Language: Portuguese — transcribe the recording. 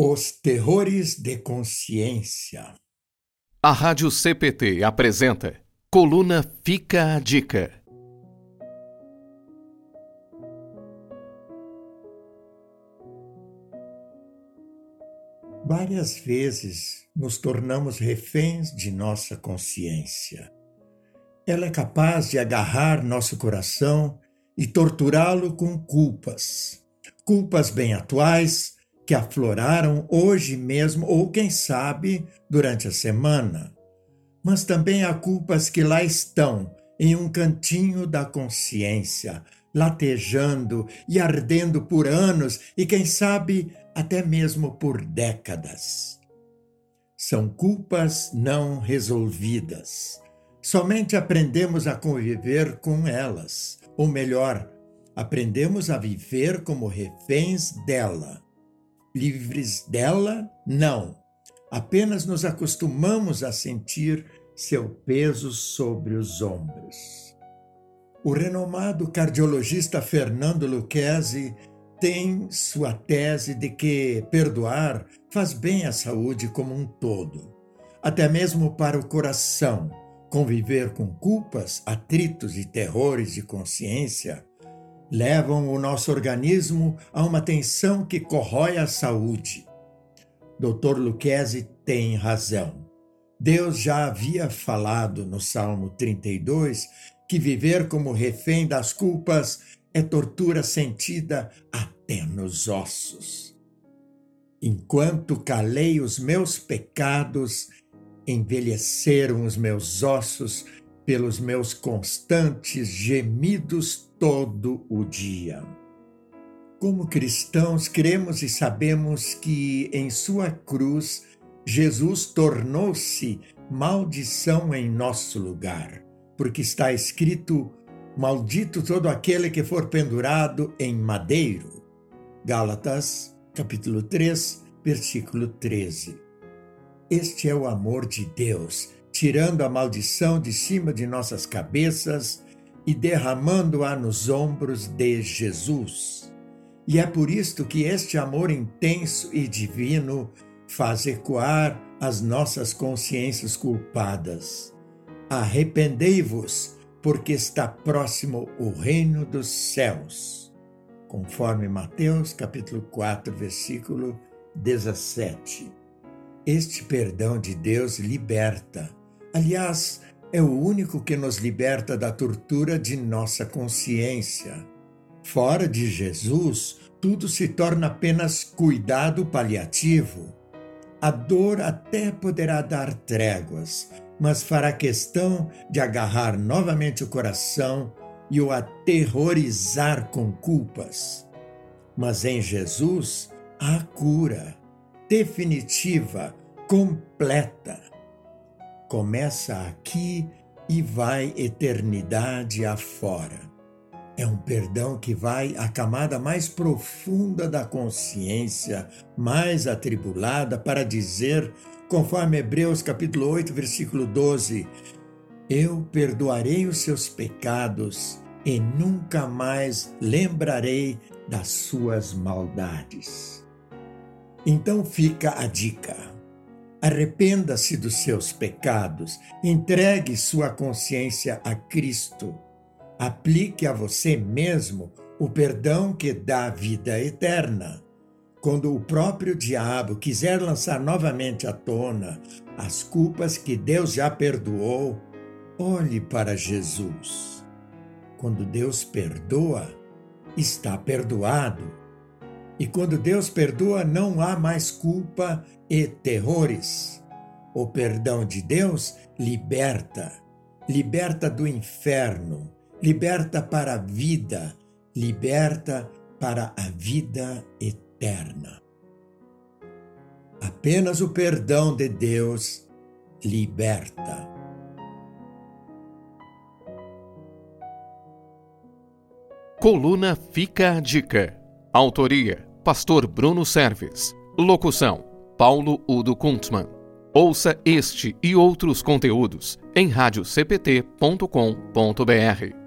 Os terrores de consciência. A Rádio CPT apresenta Coluna Fica a Dica. Várias vezes nos tornamos reféns de nossa consciência. Ela é capaz de agarrar nosso coração e torturá-lo com culpas. Culpas bem atuais que afloraram hoje mesmo ou, quem sabe, durante a semana. Mas também há culpas que lá estão, em um cantinho da consciência, latejando e ardendo por anos e, quem sabe, até mesmo por décadas. São culpas não resolvidas. Somente aprendemos a conviver com elas, ou melhor, aprendemos a viver como reféns dela livres dela, não. Apenas nos acostumamos a sentir seu peso sobre os ombros. O renomado cardiologista Fernando Lucchesi tem sua tese de que perdoar faz bem à saúde como um todo, até mesmo para o coração. Conviver com culpas, atritos e terrores de consciência levam o nosso organismo a uma tensão que corrói a saúde. Dr. Lucchesi tem razão. Deus já havia falado no Salmo 32 que viver como refém das culpas é tortura sentida até nos ossos. Enquanto calei os meus pecados, envelheceram os meus ossos pelos meus constantes gemidos todo o dia. Como cristãos, cremos e sabemos que em Sua cruz Jesus tornou-se maldição em nosso lugar, porque está escrito: Maldito todo aquele que for pendurado em madeiro. Gálatas, capítulo 3, versículo 13. Este é o amor de Deus, tirando a maldição de cima de nossas cabeças e derramando-a nos ombros de Jesus. E é por isto que este amor intenso e divino faz ecoar as nossas consciências culpadas. Arrependei-vos, porque está próximo o reino dos céus. Conforme Mateus capítulo 4, versículo 17. Este perdão de Deus liberta. Aliás, é o único que nos liberta da tortura de nossa consciência. Fora de Jesus, tudo se torna apenas cuidado paliativo. A dor até poderá dar tréguas, mas fará questão de agarrar novamente o coração e o aterrorizar com culpas. Mas em Jesus há cura definitiva, completa começa aqui e vai eternidade afora. É um perdão que vai à camada mais profunda da consciência, mais atribulada, para dizer, conforme Hebreus capítulo 8, versículo 12: Eu perdoarei os seus pecados e nunca mais lembrarei das suas maldades. Então fica a dica Arrependa-se dos seus pecados, entregue sua consciência a Cristo. Aplique a você mesmo o perdão que dá vida eterna. Quando o próprio diabo quiser lançar novamente à tona as culpas que Deus já perdoou, olhe para Jesus. Quando Deus perdoa, está perdoado. E quando Deus perdoa, não há mais culpa e terrores. O perdão de Deus liberta, liberta do inferno, liberta para a vida, liberta para a vida eterna. Apenas o perdão de Deus liberta. Coluna Fica a Dica. Autoria Pastor Bruno Serves. Locução: Paulo Udo Kuntzmann. Ouça este e outros conteúdos em radiocpt.com.br.